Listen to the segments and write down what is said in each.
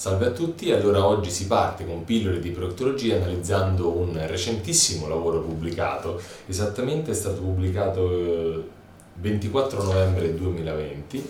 Salve a tutti, allora oggi si parte con pillole di proctologia analizzando un recentissimo lavoro pubblicato, esattamente è stato pubblicato 24 eh, novembre 2020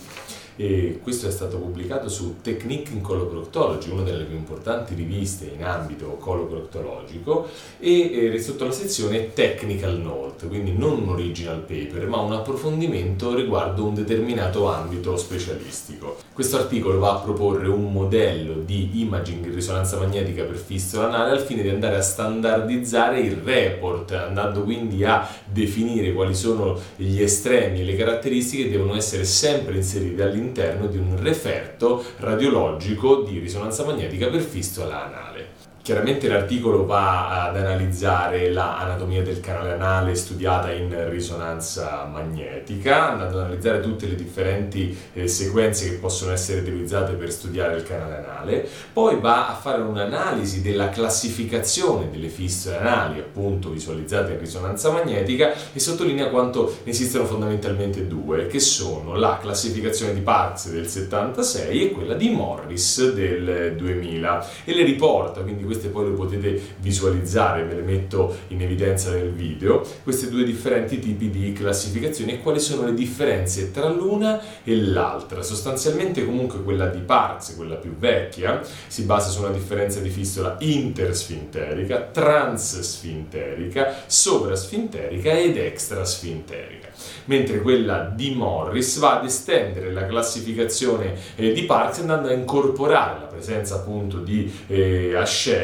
e questo è stato pubblicato su Technique in Coloproctology, una delle più importanti riviste in ambito coloproctologico e sotto la sezione Technical Note, quindi non un original paper ma un approfondimento riguardo un determinato ambito specialistico. Questo articolo va a proporre un modello di imaging in risonanza magnetica per fistola anale al fine di andare a standardizzare il report, andando quindi a definire quali sono gli estremi e le caratteristiche che devono essere sempre inserite all'interno all'interno di un referto radiologico di risonanza magnetica per fistola anale. Chiaramente l'articolo va ad analizzare l'anatomia del canale anale studiata in risonanza magnetica, andando ad analizzare tutte le differenti eh, sequenze che possono essere utilizzate per studiare il canale anale, poi va a fare un'analisi della classificazione delle fistole anali, appunto visualizzate in risonanza magnetica, e sottolinea quanto ne esistono fondamentalmente due, che sono la classificazione di Parks del 76 e quella di Morris del 2000, e le riporta quindi queste poi le potete visualizzare, ve le metto in evidenza nel video, questi due differenti tipi di classificazioni e quali sono le differenze tra l'una e l'altra. Sostanzialmente comunque quella di Parks, quella più vecchia, si basa su una differenza di fistola intersfinterica, transsfinterica, sovrasfinterica ed extrasfinterica, mentre quella di Morris va ad estendere la classificazione eh, di Parks andando a incorporare la presenza appunto di eh,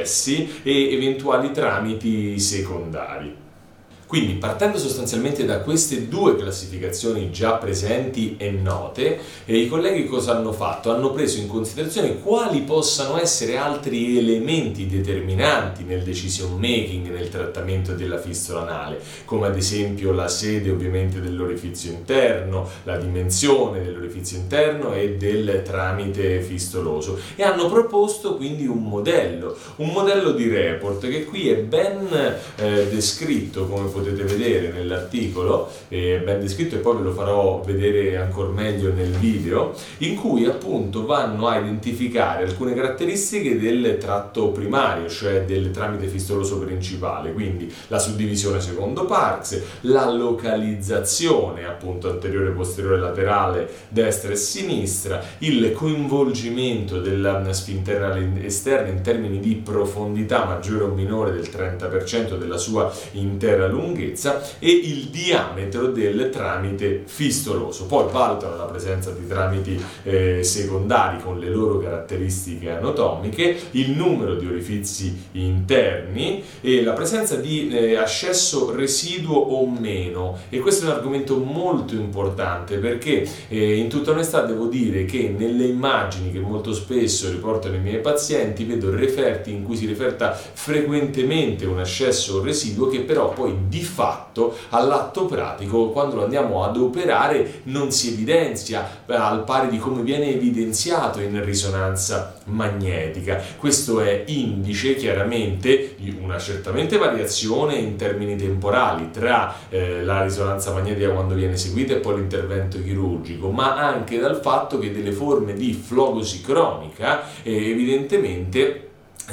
ascessi e eventuali tramiti secondari. Quindi partendo sostanzialmente da queste due classificazioni già presenti e note, eh, i colleghi cosa hanno fatto? Hanno preso in considerazione quali possano essere altri elementi determinanti nel decision making nel trattamento della fistola anale, come ad esempio la sede ovviamente dell'orifizio interno, la dimensione dell'orifizio interno e del tramite fistoloso e hanno proposto quindi un modello, un modello di report che qui è ben eh, descritto come potete vedere nell'articolo, è ben descritto e poi ve lo farò vedere ancora meglio nel video, in cui appunto vanno a identificare alcune caratteristiche del tratto primario, cioè del tramite fistoloso principale, quindi la suddivisione secondo Parks, la localizzazione appunto anteriore, posteriore, laterale, destra e sinistra, il coinvolgimento della sfinterna esterna in termini di profondità maggiore o minore del 30% della sua intera lunghezza, lunghezza e il diametro del tramite fistoloso. Poi valutano la presenza di tramiti eh, secondari con le loro caratteristiche anatomiche, il numero di orifizi interni e la presenza di eh, ascesso residuo o meno. E questo è un argomento molto importante perché eh, in tutta onestà devo dire che nelle immagini che molto spesso riportano i miei pazienti vedo referti in cui si referta frequentemente un ascesso residuo che però poi di fatto all'atto pratico quando lo andiamo ad operare non si evidenzia al pari di come viene evidenziato in risonanza magnetica. Questo è indice chiaramente di una certamente variazione in termini temporali tra eh, la risonanza magnetica quando viene eseguita e poi l'intervento chirurgico, ma anche dal fatto che delle forme di flogosi cronica eh, evidentemente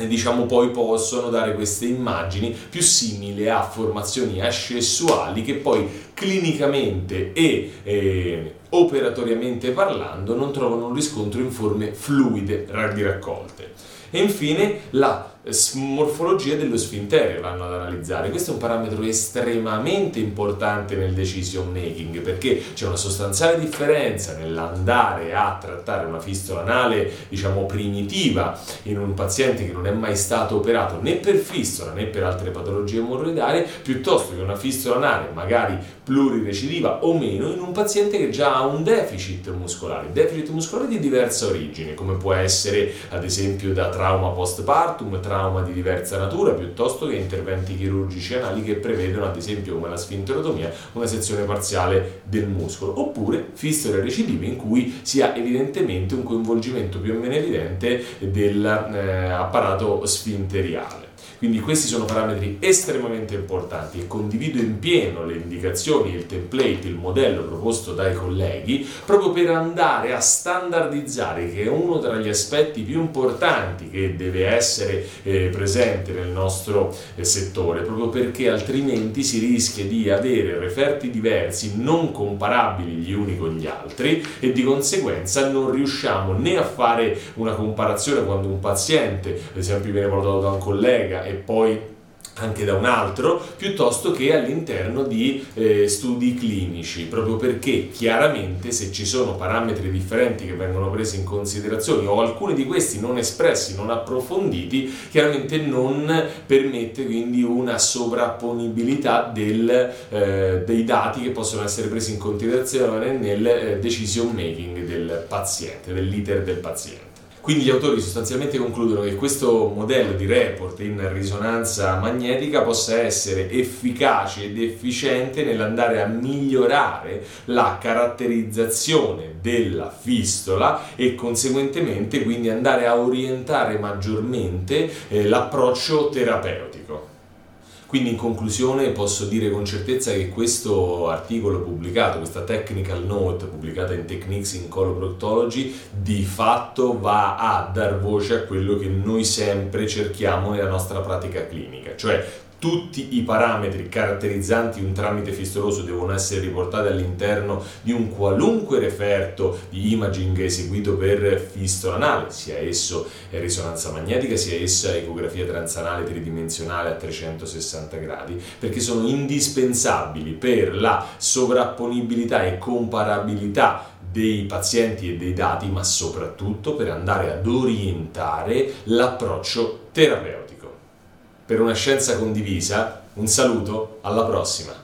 diciamo poi possono dare queste immagini più simili a formazioni ascessuali che poi clinicamente e eh, operatoriamente parlando non trovano un riscontro in forme fluide raccolte. E infine la morfologia dello sfintere vanno ad analizzare. Questo è un parametro estremamente importante nel decision making perché c'è una sostanziale differenza nell'andare a trattare una fistola anale, diciamo primitiva, in un paziente che non è mai stato operato né per fistola né per altre patologie emorroidali, piuttosto che una fistola anale magari plurirecidiva o meno in un paziente che già ha un deficit muscolare, deficit muscolare di diversa origine, come può essere ad esempio da trauma postpartum, trauma di diversa natura, piuttosto che interventi chirurgici anali che prevedono ad esempio come la sfinterotomia una sezione parziale del muscolo, oppure fistole recidive in cui si ha evidentemente un coinvolgimento più o meno evidente dell'apparato eh, sfinteriale. Quindi questi sono parametri estremamente importanti e condivido in pieno le indicazioni, il template, il modello proposto dai colleghi proprio per andare a standardizzare, che è uno tra gli aspetti più importanti che deve essere eh, presente nel nostro eh, settore, proprio perché altrimenti si rischia di avere referti diversi, non comparabili gli uni con gli altri e di conseguenza non riusciamo né a fare una comparazione quando un paziente, ad esempio viene portato da un collega e poi anche da un altro, piuttosto che all'interno di eh, studi clinici, proprio perché chiaramente se ci sono parametri differenti che vengono presi in considerazione o alcuni di questi non espressi, non approfonditi, chiaramente non permette quindi una sovrapponibilità del, eh, dei dati che possono essere presi in considerazione nel eh, decision making del paziente, dell'iter del paziente. Quindi gli autori sostanzialmente concludono che questo modello di report in risonanza magnetica possa essere efficace ed efficiente nell'andare a migliorare la caratterizzazione della fistola e conseguentemente quindi andare a orientare maggiormente eh, l'approccio terapeutico. Quindi in conclusione posso dire con certezza che questo articolo pubblicato, questa technical note pubblicata in Techniques in Coloproctology, di fatto va a dar voce a quello che noi sempre cerchiamo nella nostra pratica clinica, cioè tutti i parametri caratterizzanti un tramite fistoloso devono essere riportati all'interno di un qualunque referto di imaging eseguito per fistola anale, sia esso risonanza magnetica, sia essa ecografia transanale tridimensionale a 360 gradi, perché sono indispensabili per la sovrapponibilità e comparabilità dei pazienti e dei dati, ma soprattutto per andare ad orientare l'approccio terapeutico per una scienza condivisa. Un saluto, alla prossima!